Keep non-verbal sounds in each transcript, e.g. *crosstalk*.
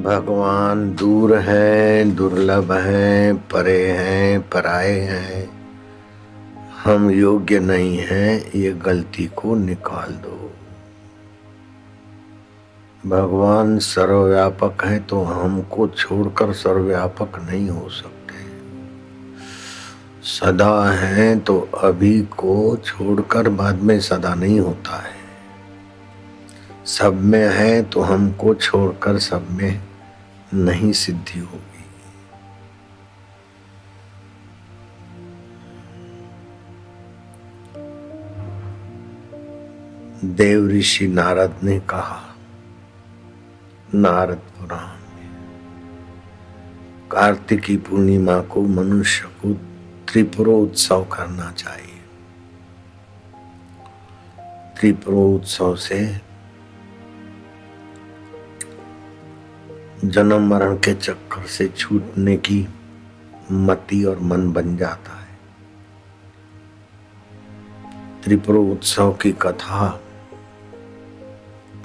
भगवान दूर हैं, दुर्लभ हैं, परे हैं, पराए हैं। हम योग्य नहीं हैं, ये गलती को निकाल दो। भगवान सर्वव्यापक है तो हमको छोड़कर सर्वव्यापक नहीं हो सकते। सदा है तो अभी को छोड़कर बाद में सदा नहीं होता है। सब में है तो हमको छोड़कर सब में नहीं सिद्धि होगी। देव ऋषि नारद ने कहा, नारद पुराण में, कार्तिकी पूर्णिमा को मनुष्य को त्रिपुरोत्सव करना चाहिए। त्रिपुरोत्सव से जन्म मरण के चक्कर से छूटने की मति और मन बन जाता है। त्रिपुर उत्सव की कथा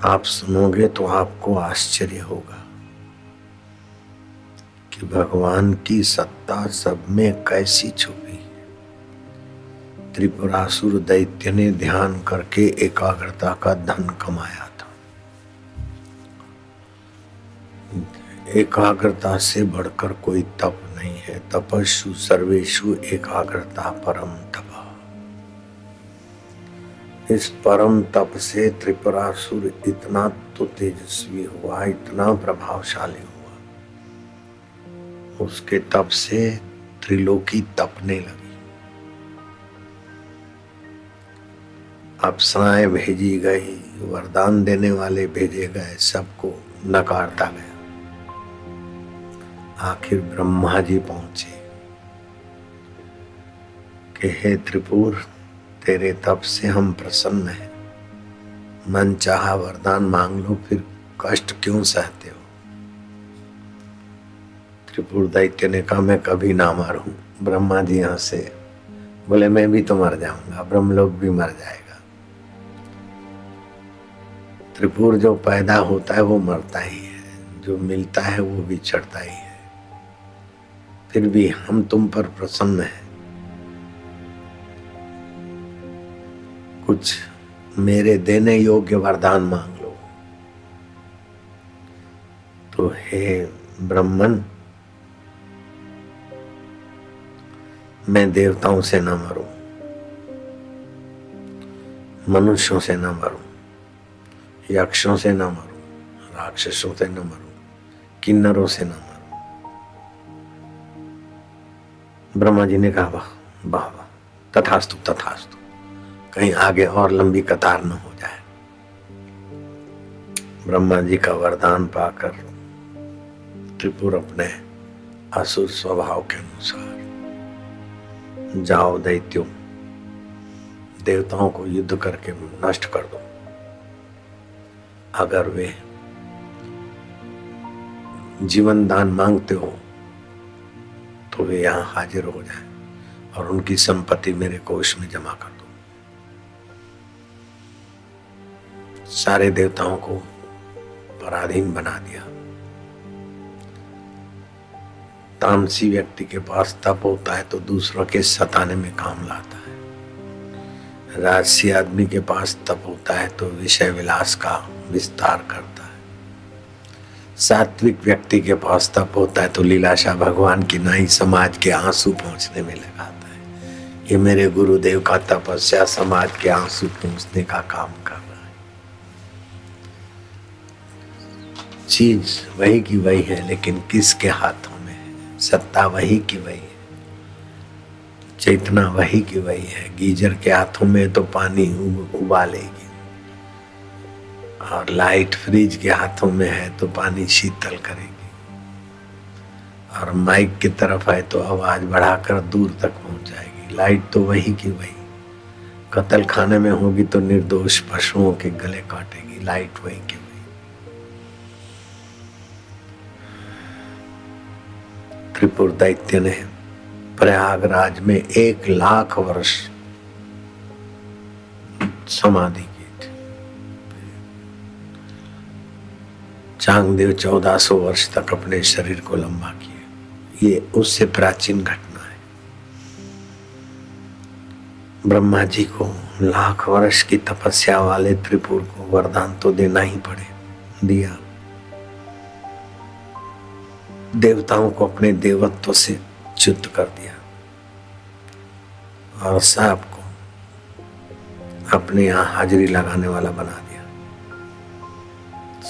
आप सुनोगे तो आपको आश्चर्य होगा कि भगवान की सत्ता सब में कैसी छुपी त्रिपुरासुर दैत्य ने ध्यान करके एकाग्रता का धन कमाया। एकाग्रता से बढ़कर कोई तप नहीं है। तपस्ु सर्वेशु एकाग्रता परम तप। इस परम तप से त्रिपुरासुर इतना तो तेजस्वी हुआ, इतना प्रभावशाली हुआ। उसके तप से त्रिलोकी तपने लगी। अप्सराएँ भेजी गई, वरदान देने वाले भेजे गए, सबको नकारता गया। आखिर ब्रह्मा जी पहुँचे। कि हे त्रिपुर, तेरे तप से हम प्रसन्न हैं। मन चाहा वरदान मांग लो, फिर कष्ट क्यों सहते हो? त्रिपुर दैत्य ने कहा, मैं कभी ना मरू। ब्रह्मा जी यहाँ से बोले, मैं भी तो मर जाऊँगा। ब्रह्मलोक भी मर जाएगा। त्रिपुर जो पैदा होता है, वो मरता ही है। जो मिलता है, वो भी चढ़ता ही है। फिर भी हम तुम पर प्रसन्न हैं। कुछ मेरे देने योग्य वरदान मांग लो। तो हे ब्रह्मन, मैं देवताओं से ना मरूं, मनुष्यों से ना मरूं, यक्षों से ना मरूं, राक्षसों से न मरूं, किन्नरों से न ब्रह्मा जी ने कहा, वाह वाह वाह, तथास्तु तथास्तु, कहीं आगे और लंबी कतार न हो जाए। ब्रह्मा जी का वरदान पाकर त्रिपुर अपने असुर स्वभाव के अनुसार जाओ दैत्यों, देवताओं को युद्ध करके नष्ट कर दो। अगर वे जीवन दान मांगते हो तो वे यहाँ हाजिर हो जाए और उनकी संपत्ति मेरे कोष में जमा कर दो। सारे देवताओं को पराधीन बना दिया। तामसी व्यक्ति के पास तप होता है तो दूसरों के सताने में काम लाता है। राजसी आदमी के पास तप होता है तो विषय विलास का विस्तार करता है। सात्विक व्यक्ति के पास तप होता है तो लीलाशा भगवान की नाई समाज के आँसू पहुँचने में लगाता है। ये मेरे गुरुदेव का तपस्या समाज के आँसू पहुँचने का काम कर रहा है। चीज़ वही की वही है, लेकिन किसके हाथों में है? सत्ता वही की वही है। चेतना वही की वही है। गीजर के हाथों में तो पानी उबालेगी। और लाइट फ्रिज के हाथों में है तो पानी शीतल करेगी। और माइक की तरफ़ है तो आवाज़ बढ़ाकर दूर तक पहुँच जाएगी। लाइट तो वही की वही। कतल खाने में होगी तो निर्दोष पशुओं के गले काटेगी। लाइट वही की वही। त्रिपुर दैत्य ने प्रयागराज में एक लाख वर्ष समाधि चांगदेव चौदह सौ वर्ष तक अपने शरीर को लंबा किए। ये उससे प्राचीन घटना है। ब्रह्मा जी को लाख वर्ष की तपस्या वाले त्रिपुर को वरदान तो देना ही पड़े, दिया। देवताओं को अपने देवत्व से च्युत कर दिया। और साहब को अपने यहाँ हाजिरी लगाने वाला बना दिया।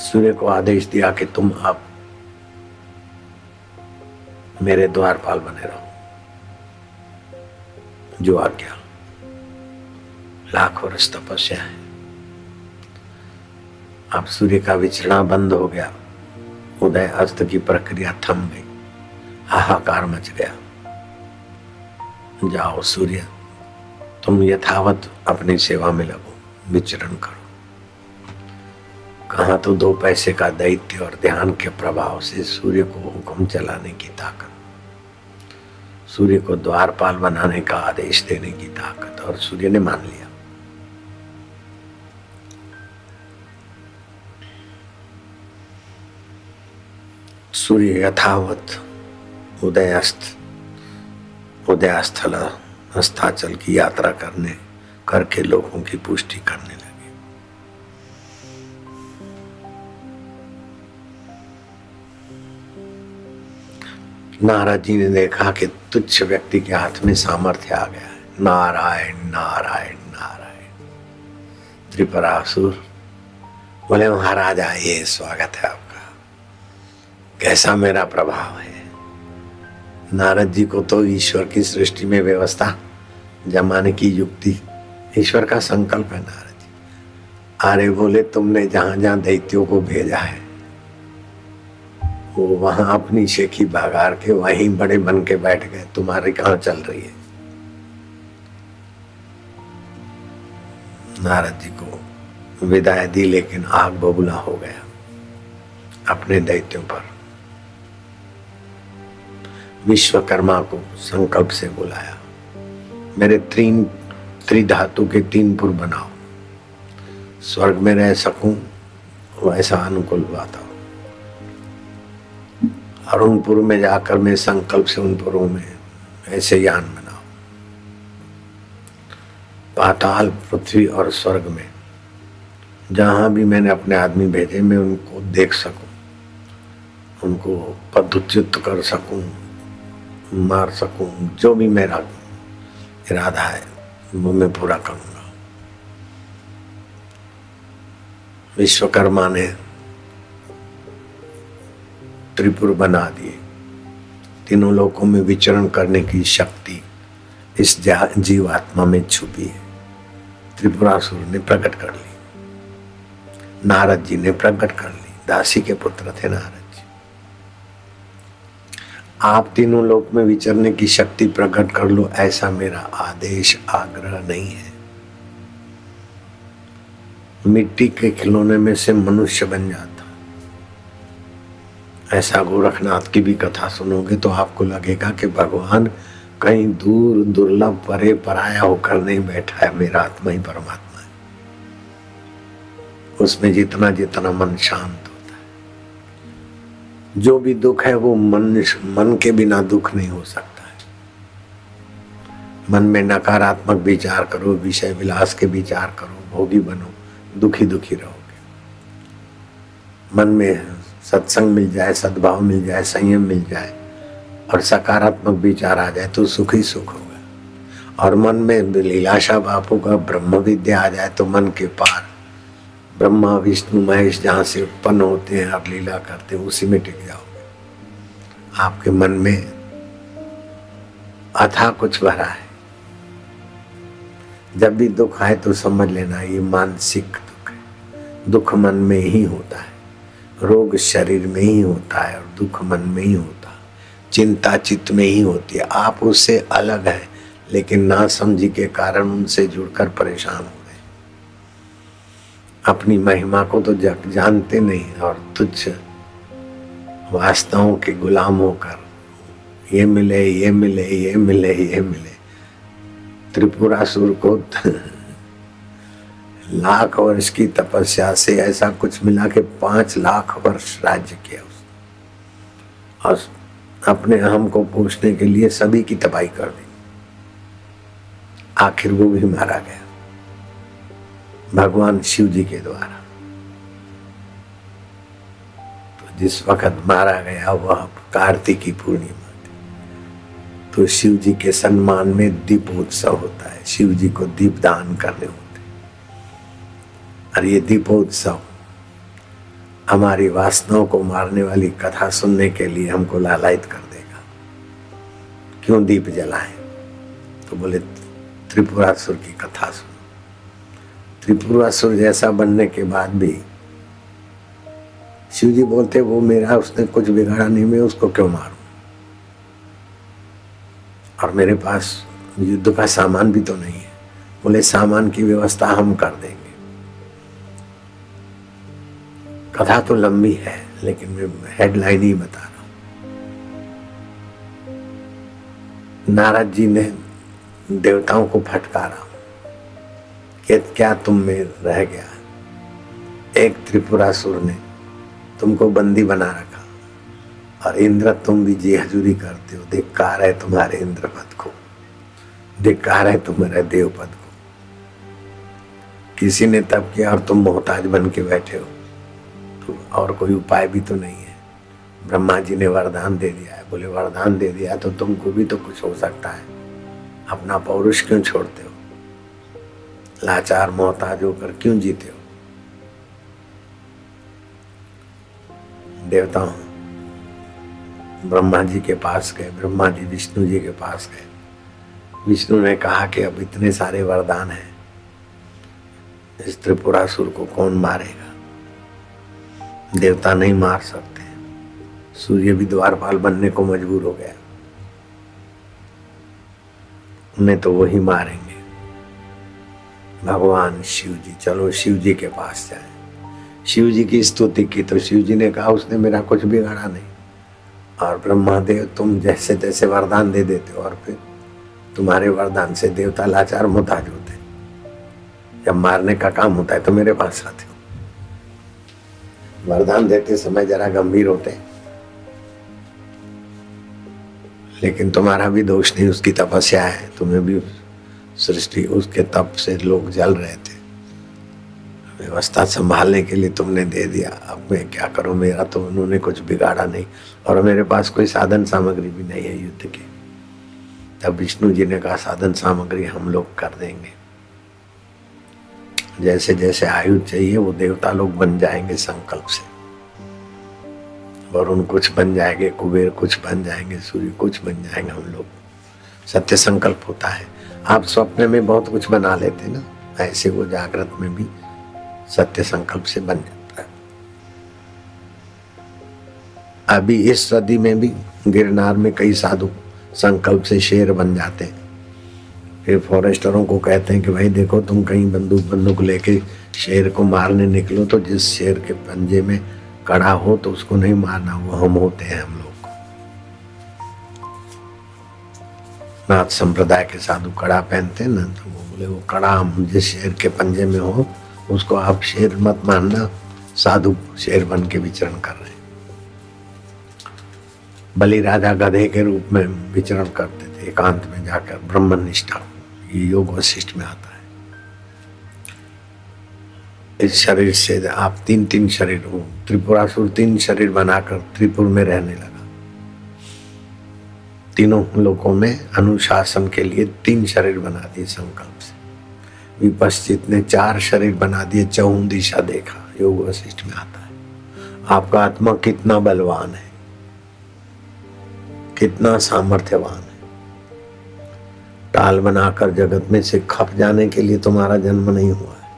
सूर्य को आदेश दिया कि तुम अब मेरे द्वारपाल बने रहो। जो आज्ञा लाख वर्ष तपस्या है अब सूर्य का विचरणा बंद हो गया। उदय अस्त की प्रक्रिया थम गई। हाहाकार मच गया। जाओ सूर्य, तुम यथावत अपनी सेवा में लगो। विचरण करो। कहा तो दो पैसे का दैत्य और ध्यान के प्रभाव से सूर्य को हुक्म चलाने की ताकत, सूर्य को द्वारपाल बनाने का आदेश देने की ताकत, और सूर्य ने मान लिया। सूर्य यथावत उदयास्त उदयास्थल, अस्ताचल की यात्रा करने, करके लोगों की पुष्टि करने नारद जी ने देखा कि तुच्छ व्यक्ति के हाथ में सामर्थ्य आ गया है। नारायण नारायण नारायण। त्रिपरासुर बोले, महाराज, आइए, स्वागत है आपका। कैसा मेरा प्रभाव है? नारद जी को तो ईश्वर की सृष्टि में व्यवस्था, जमाने की युक्ति, ईश्वर का संकल्प है नारद जी अरे बोले, तुमने जहाँ जहाँ दैत्यों को भेजा है वो वहाँ अपनी शेखी बागार के वहीं बड़े बन के बैठ गए। तुम्हारी कहाँ चल रही है? नारद जी को विदाई दी, लेकिन आग बबूला हो गया अपने दैत्यों पर। विश्वकर्मा को संकल्प से बुलाया, मेरे तीन त्रिधातु के तीन पुर बनाओ। स्वर्ग में रह सकूँ, वैसा अनुकूल बात अरुणपुर में जाकर मैं संकल्प से उन पुरों में ऐसे यान बनाओ। पाताल पृथ्वी और स्वर्ग में, जहाँ भी मैंने अपने आदमी भेजे, मैं उनको देख सकूँ, उनको पदुच्युत कर सकूँ, मार सकूँ, जो भी मेरा इरादा है, वो मैं पूरा करूँगा। विश्वकर्मा ने त्रिपुर बना दिए। तीनों लोकों में विचरण करने की शक्ति इस जीवात्मा में छुपी है। त्रिपुरासुर ने प्रकट कर ली। नारद जी ने प्रकट कर ली। दासी के पुत्र थे नारद जी। आप तीनों लोक में विचरने की शक्ति प्रकट कर लो, ऐसा मेरा आदेश, आग्रह नहीं है। मिट्टी के खिलौने में से मनुष्य बन जाता ऐसा गोरखनाथ की भी कथा सुनोगे तो आपको लगेगा कि भगवान कहीं दूर दुर्लभ परे पराया होकर नहीं बैठा है, मेरा आत्मा ही परमात्मा है। उसमें जितना जितना मन शांत होता है। जो भी दुख है वो मन मन के बिना दुख नहीं हो सकता है। मन में नकारात्मक विचार करो, विषय विलास के विचार करो, भोगी बनो, दुखी दुखी रहोगे। मन में सत्संग मिल जाए, सद्भाव मिल जाए, संयम मिल जाए और सकारात्मक विचार आ जाए तो सुख ही सुख होगा। और मन में लीलाशा बापू का ब्रह्म विद्या आ जाए तो मन के पार ब्रह्मा, विष्णु, महेश जहाँ से उत्पन्न होते हैं और लीला करते हैं, उसी में टिक जाओगे। आपके मन में अथा कुछ भरा है। जब भी दुख आए तो समझ लेना ये मानसिक दुख है। दुख मन में ही होता है। रोग शरीर में ही होता है और दुख मन में ही होता है। चिंता चित्त में ही होती है। आप उससे अलग हैं, लेकिन ना समझी के कारण उनसे जुड़कर परेशान हो गए। अपनी महिमा को तो जानते नहीं और तुच्छ वास्तवों के गुलाम होकर ये मिले ये मिले ये मिले ये मिले। त्रिपुरासुर को *laughs* लाख वर्ष की तपस्या से ऐसा कुछ मिला के पाँच लाख वर्ष राज्य किया उसने। और अपने अहम को पूछने के लिए सभी की तबाही कर दी। आखिर वो भी मारा गया। भगवान शिव जी के द्वारा। तो जिस वक्त मारा गया, वह कार्तिकी पूर्णिमा थी। तो शिव जी के सम्मान में दीप उत्सव होता है। शिव जी को दीप दान करने होते और ये दीपोत्सव हमारी वासनाओं को मारने वाली कथा सुनने के लिए हमको लालायित कर देगा। क्यों दीप जलाएँ? तो बोले, त्रिपुरासुर की कथा सुन। त्रिपुरासुर जैसा बनने के बाद भी शिव जी बोलते, वो मेरा, उसने कुछ बिगाड़ा नहीं, मैं उसको क्यों मारूं? और मेरे पास युद्ध का सामान भी तो नहीं है। बोले, सामान की व्यवस्था हम कर देंगे। कथा तो लंबी है, लेकिन मैं हेडलाइन ही बता रहा हूँ। नारद जी ने देवताओं को फटकारा। कि क्या तुम में रह गया? एक त्रिपुरासुर ने तुमको बंदी बना रखा। और इंद्र, तुम भी जी हजूरी करते हो। धिक्कार है तुम्हारे इंद्र पद को। धिक्कार है तुम्हारे देव पद को। किसी ने तब किया और तुम मोहताज बन के बैठे हो। और कोई उपाय भी तो नहीं है। ब्रह्मा जी ने वरदान दे दिया है। बोले, वरदान दे दिया तो तुमको भी तो कुछ हो सकता है। अपना पौरुष क्यों छोड़ते हो? लाचार, मोहताज होकर क्यों जीते हो? देवताओं, ब्रह्मा जी के पास गए, ब्रह्मा जी विष्णु जी के पास गए। विष्णु ने कहा कि अब इतने सारे वरदान हैं। इस त्रिपुरासुर को कौन मारेगा? देवता नहीं मार सकते। सूर्य भी द्वारपाल बनने को मजबूर हो गया। उन्हें तो वही मारेंगे। भगवान शिव जी चलो शिव जी के पास जाए। शिव जी की स्तुति की तो शिव जी ने कहा, उसने मेरा कुछ बिगाड़ा नहीं। और ब्रह्मादेव, तुम जैसे तैसे वरदान दे देते हो और फिर तुम्हारे वरदान से देवता लाचार मुताज होते जब मारने का काम होता है तो मेरे पास आते वरदान देते समय जरा गंभीर होते लेकिन तुम्हारा भी दोष नहीं, उसकी तपस्या है। तुम्हें भी सृष्टि, उसके तप से लोग जल रहे थे। व्यवस्था संभालने के लिए तुमने दे दिया। अब मैं क्या करूँ? मेरा तो उन्होंने कुछ बिगाड़ा नहीं। और मेरे पास कोई साधन सामग्री भी नहीं है युद्ध की। तब विष्णु जी ने कहा, साधन सामग्री हम लोग कर देंगे। जैसे जैसे आयु चाहिए, वो देवता लोग बन जाएँगे संकल्प से। वरुण कुछ बन जाएँगे, कुबेर कुछ बन जाएँगे, सूर्य कुछ बन जाएँगे, हम लोग। सत्य संकल्प होता है। आप स्वप्न में बहुत कुछ बना लेते ना, ऐसे वो जागृत में भी सत्य संकल्प से बन जाता है। अभी इस सदी में भी गिरनार में कई साधु संकल्प से शेर बन जाते हैं। फिर फॉरेस्टरों को कहते हैं कि भाई देखो, तुम कहीं बंदूक बंदूक लेके शेर को मारने निकलो तो जिस शेर के पंजे में कड़ा हो तो उसको नहीं मारना वो हम होते हैं हम लोग। नाथ संप्रदाय के साधु कड़ा पहनते हैं ना तो वो बोले, वो कड़ा हम जिस शेर के पंजे में हो, उसको आप शेर मत मानना, साधु शेर बन के विचरण कर रहे हैं। बलि राजा गधे के रूप में विचरण करते थे, एकांत में जाकर ब्रह्म निष्ठा ये योग वशिष्ठ में आता है। इस शरीर से आप तीन तीन शरीर हो, त्रिपुरासुर तीन शरीर बनाकर त्रिपुर में रहने लगा। तीनों लोगों में अनुशासन के लिए तीन शरीर बना दिए संकल्प से। विपश्चित ने चार शरीर बना दिए चौन दिशा देखा, योग वशिष्ठ में आता है। आपका आत्मा कितना बलवान है, कितना सामर्थ्यवान टाल बनाकर जगत में से खप जाने के लिए तुम्हारा जन्म नहीं हुआ है।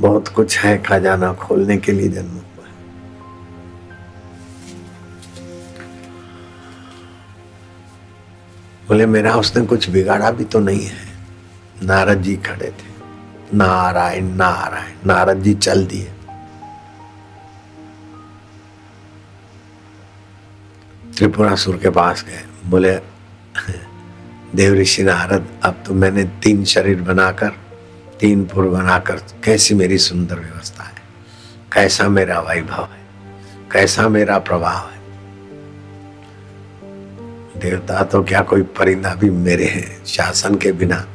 बहुत कुछ है खजाना खोलने के लिए जन्म हुआ है। बोले, मेरा उसने कुछ बिगाड़ा भी तो नहीं है। नारद जी खड़े थे। नारायण नारायण, नारद जी चल दिए। त्रिपुरासुर के पास गए। बोले देव ऋषि नारद, अब तो मैंने तीन शरीर बनाकर, तीन पुर बनाकर, कैसी मेरी सुंदर व्यवस्था है? कैसा मेरा वैभव है? कैसा मेरा प्रभाव है? देवता तो क्या कोई परिंदा भी मेरे हैं शासन के बिना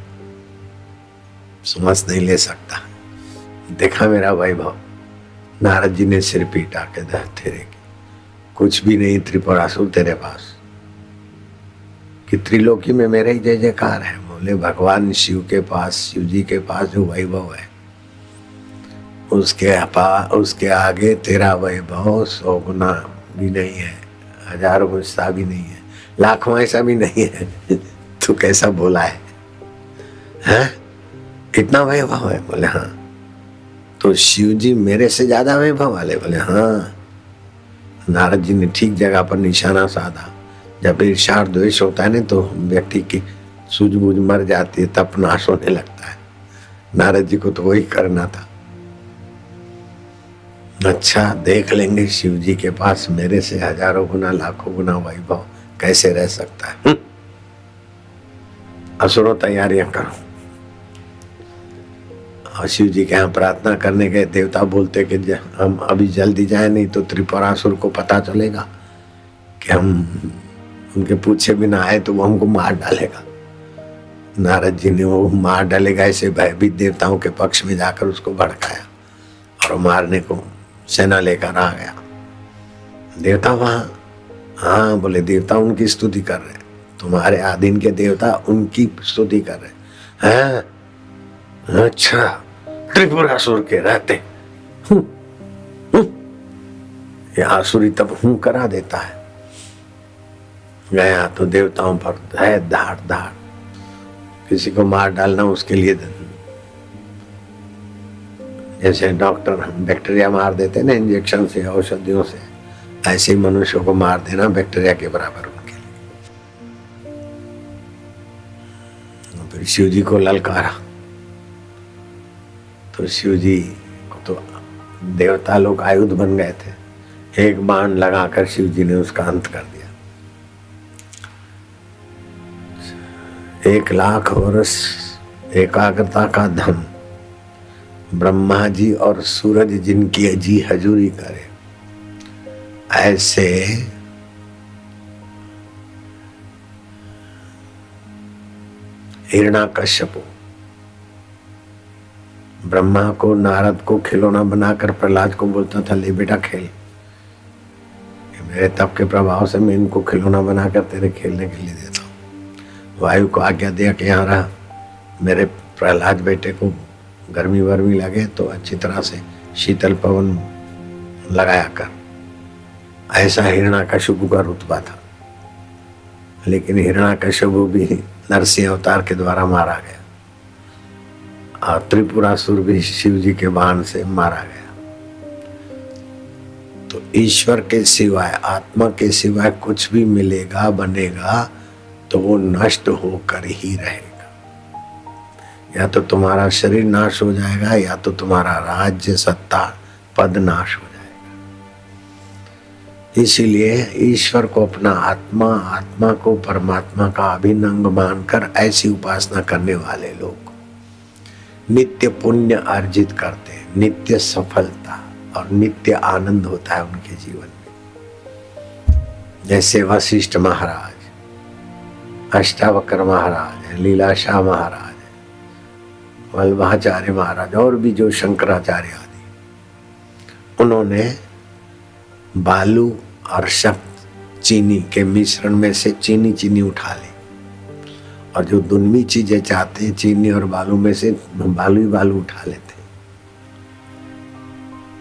समझ नहीं ले सकता। देखा मेरा वैभव, नारद जी ने सिर पीटा के दर तेरे कुछ भी नहीं, त्रिपुरासुर तेरे पास। कि त्रिलोकी में मेरे ही जय जयकार है। बोले, भगवान शिव के पास, शिव जी के पास जो वैभव है, उसके अपा, उसके आगे तेरा वैभव सौ गुना भी नहीं है, हज़ारों गुस्सा भी नहीं है, लाखों ऐसा भी नहीं है। *laughs* तू कैसा बोला है? हैं? कितना वैभव है? बोले हाँ। तो शिव जी मेरे से ज़्यादा वैभव वाले बोले हाँ। नारद जी ने ठीक जगह पर निशाना साधा। जब ईर्षा द्वेष होता है ना तो व्यक्ति की सूझबूझ मर जाती है तब नाश होने लगता है। नारद जी को तो वही करना था। अच्छा देख लेंगे शिव जी के पास मेरे से हज़ारों गुना लाखों गुना वैभव कैसे रह सकता है? हम्म। असुरो तैयारियाँ करो। और शिव जी के यहाँ प्रार्थना करने के देवता बोलते कि हम अभी जल्दी जाए नहीं तो त्रिपुरासुर को पता चलेगा कि हम उनके पूछे बिना आए तो वो हमको मार डालेगा। नारद जी ने वो मार डालेगा, ऐसे भयभीत देवताओं के पक्ष में जाकर उसको भड़काया और मारने को सेना लेकर आ गया। देवता वहाँ हाँ बोले, देवता उनकी स्तुति कर रहे तुम्हारे आधीन के देवता उनकी स्तुति कर रहे हैं। अच्छा त्रिपुरासुर के रहते हूँ। ये आसुरी तब हूँ करा देता है। गया तो देवताओं पर है धाड़ धार। किसी को मार डालना उसके लिए जैसे डॉक्टर बैक्टीरिया मार देते ना इंजेक्शन से, औषधियों से, ऐसे मनुष्यों को मार देना बैक्टीरिया के बराबर उनके लिए। फिर शिव जी को ललकारा। तो शिव जी को तो देवता लोग आयुध बन गए थे। एक बाण लगाकर शिव जी ने उसका अंत कर दिया। एक लाख वर्ष एकाग्रता का धन। ब्रह्मा जी और सूरज जिनकी अजी हजूरी करे, ऐसे हिरणा कश्यपु ब्रह्मा को, नारद को खिलौना बनाकर प्रहलाद को बोलता था, ले बेटा खेल। मेरे तप के प्रभाव से मैं इनको खिलौना बनाकर तेरे खेलने के लिए वायु को आज्ञा दिया कि यहाँ रहा। मेरे प्रहलाद बेटे को गर्मी वर्मी लगे तो अच्छी तरह से शीतल पवन लगाया कर। ऐसा हिरणा कश्यपु का रुतबा था। लेकिन हिरणा कश्यपु भी नरसिंह अवतार के द्वारा मारा गया और त्रिपुरासुर भी शिव जी के बाण से मारा गया। तो ईश्वर के सिवाय, आत्मा के सिवाय कुछ भी मिलेगा, बनेगा तो वो नष्ट होकर ही रहेगा। या तो तुम्हारा शरीर नाश हो जाएगा, या तो तुम्हारा राज्य, सत्ता, पद नाश हो जाएगा। इसीलिए ईश्वर को अपना आत्मा आत्मा को परमात्मा का अभिन्न अंग मानकर ऐसी उपासना करने वाले लोग नित्य पुण्य अर्जित करते हैं, नित्य सफलता और नित्य आनंद होता है उनके जीवन में। जैसे वशिष्ठ महाराज अष्टावक्र महाराज है, लीलाशाह महाराज वल्लभाचार्य महाराज और भी जो शंकराचार्य आदि। उन्होंने बालू और शक्त चीनी के मिश्रण में से चीनी चीनी उठा ली। और जो दुनवी चीज़ें चाहते हैं, चीनी और बालू में से बालू ही बालू उठा लेते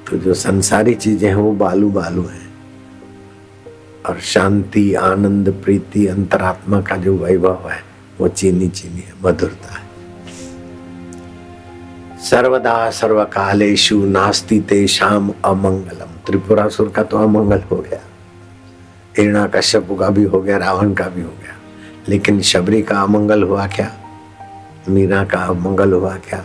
तो जो संसारी चीज़ें हैं, वो बालू बालू है। और शांति, आनंद, प्रीति, अंतरात्मा का जो वैभव है, वो चीनी चीनी है, मधुरता है। सर्वदा सर्वकालेशु नास्ति ते शाम अमंगलम। त्रिपुरासुर का तो अमंगल हो गया। हिरणा कश्यप का भी हो गया, रावण का भी हो गया। लेकिन शबरी का अमंगल हुआ क्या? मीरा का अमंगल हुआ क्या?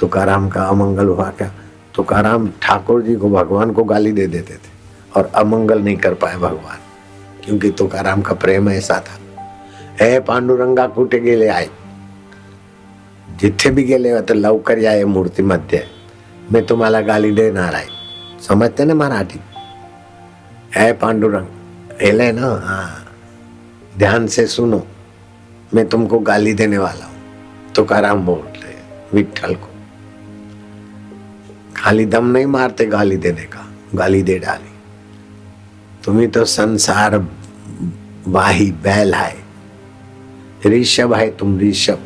तुकाराम का अमंगल हुआ क्या? तुकाराम ठाकुर जी को, भगवान को गाली दे देते थे और अमंगल नहीं कर पाए भगवान। क्योंकि तुकाराम का प्रेम ऐसा था। ए पांडुरंगा कूटे के लिए आए। जिथे भी गेले तर लवकर या मूर्ति मध्य। मैं तुम्हाला गाली देणार आहे। समझते ना मराठी? है पांडुरंग हेले ना? हाँ। ध्यान से सुनो। मैं तुमको गाली देने वाला हूँ। तुकाराम बोल रहे विठल को। खाली दम नहीं मारते गाली देने का। गाली दे डाली। तुम्हें तो संसार वाही बैल है ऋषभ है तुम ऋषभ.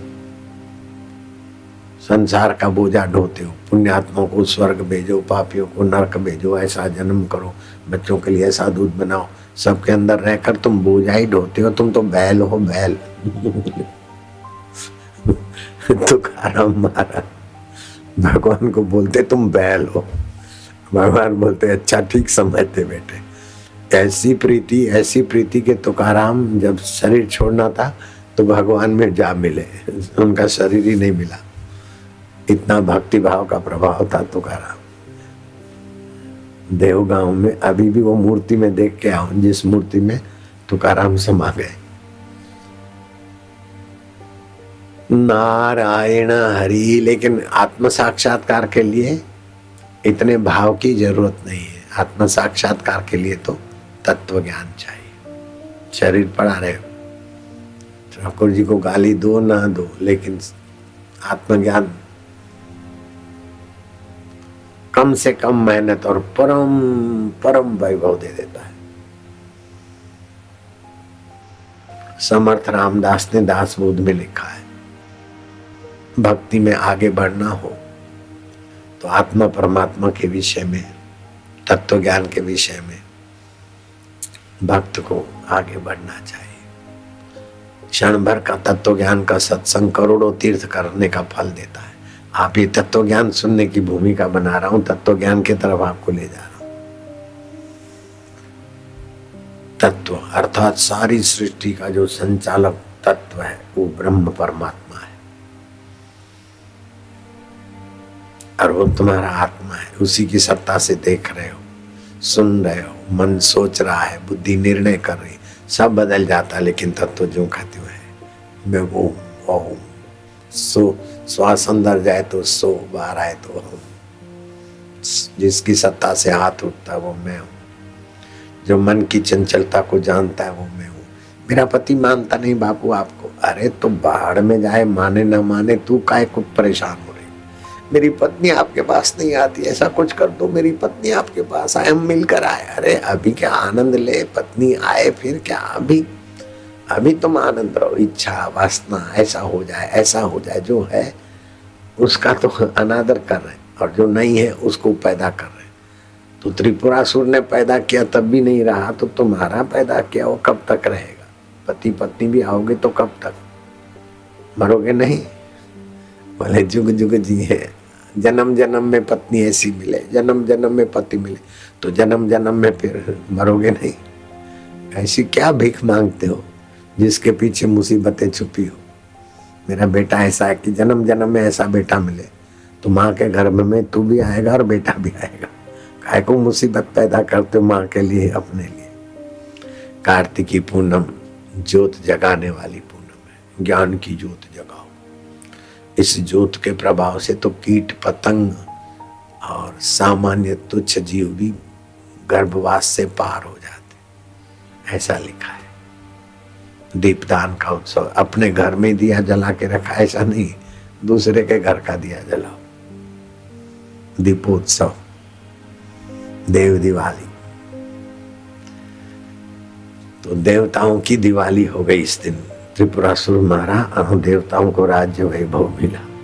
संसार का बोझा ढोते हो. पुण्यात्माओं को स्वर्ग भेजो, पापियों को नरक भेजो, ऐसा जन्म करो, बच्चों के लिए ऐसा दूध बनाओ। सबके अंदर रहकर तुम बोझा ही ढोते हो, तुम तो बैल हो बैल। *laughs* तुकाराम महाराज, भगवान को बोलते तुम बैल हो। भगवान बोलते अच्छा ठीक, समझते बेटे। ऐसी प्रीति ऐसी प्रीति के तुकाराम जब शरीर छोड़ना था तो भगवान में जा मिले। उनका शरीर ही नहीं मिला। इतना भक्ति भाव का प्रभाव था तुकाराम। देवगांव में अभी भी वो मूर्ति में देख के आऊ जिस मूर्ति में तुकाराम समा गए। नारायण हरि, लेकिन आत्म साक्षात्कार के लिए इतने भाव की ज़रूरत नहीं है। आत्म साक्षात्कार के लिए तो तत्व ज्ञान चाहिए। शरीर पड़ा रहे। ठाकुर जी को गाली दो, ना दो, लेकिन आत्मज्ञान। कम से कम मेहनत और परम परम वैभव दे देता है। समर्थ रामदास ने दास बोध में लिखा है, भक्ति में आगे बढ़ना हो तो आत्मा परमात्मा के विषय में तत्व ज्ञान के विषय में भक्त को आगे बढ़ना चाहिए। क्षण भर का तत्व ज्ञान का सत्संग करोड़ों तीर्थ करने का फल देता है। आप ये तत्व ज्ञान सुनने की भूमिका बना रहा हूँ तत्व ज्ञान की तरफ़ आपको ले जा रहा हूँ। तत्व, अर्थात सारी सृष्टि का जो संचालक तत्व है, वो ब्रह्म परमात्मा है। और वो तुम्हारा आत्मा है, उसी की सत्ता से देख रहे हो। सुन रहे हो, मन सोच रहा है, बुद्धि निर्णय कर रही, सब बदल जाता लेकिन तत्व जो खाते हुए है, मैं वो ओम सो, श्वास अंदर जाए तो सो, बाहर आए तो हम जिसकी सत्ता से हाथ उठता है, वो मैं हूँ। जो मन की चंचलता को जानता है, वो मैं हूँ। मेरा पति मानता नहीं, बापू, आपको। अरे तो बाहर में जाए, माने ना माने, तू काय को परेशान हो? मेरी पत्नी आपके पास नहीं आती, ऐसा कुछ कर दो, मेरी पत्नी आपके पास आए, हम मिलकर आए। अरे, अभी क्या आनंद ले, पत्नी आए, फिर क्या? अभी अभी तुम आनंद रहो इच्छा, वासना, ऐसा हो जाए, ऐसा हो जाए, जो है, उसका तो अनादर कर रहे और जो नहीं है, उसको पैदा कर रहे तो त्रिपुरासुर ने पैदा किया, तब भी नहीं रहा तो तुम्हारा पैदा किया, वो कब तक रहेगा? पति, पत्नी भी आओगे तो कब तक? मरोगे नहीं? बोले जुग जुग जी है जन्म जन्म में पत्नी ऐसी मिले, जन्म जन्म में पति मिले तो जन्म जन्म में फिर मरोगे नहीं। ऐसी क्या भीख मांगते हो जिसके पीछे मुसीबतें छुपी हो? मेरा बेटा ऐसा है कि जन्म जन्म में ऐसा बेटा मिले तो माँ के घर में तू भी आएगा और बेटा भी आएगा। काय को मुसीबत पैदा करते हो माँ के लिए, अपने लिए? कार्तिकी पूनम, ज्योत जगाने वाली पूनम है, ज्ञान की ज्योत जगाओ इस ज्योत के प्रभाव से तो कीट पतंग और सामान्य तुच्छ जीव भी गर्भवास से पार हो जाते ऐसा लिखा है। दीपदान का उत्सव अपने घर में दिया जला के रखा, ऐसा नहीं, दूसरे के घर का दिया जलाओ। दीपोत्सव, देव दिवाली। तो देवताओं की दिवाली हो गई इस दिन। त्रिपुरासुर मारा अनु देवताओं को राज्य वैभव मिला।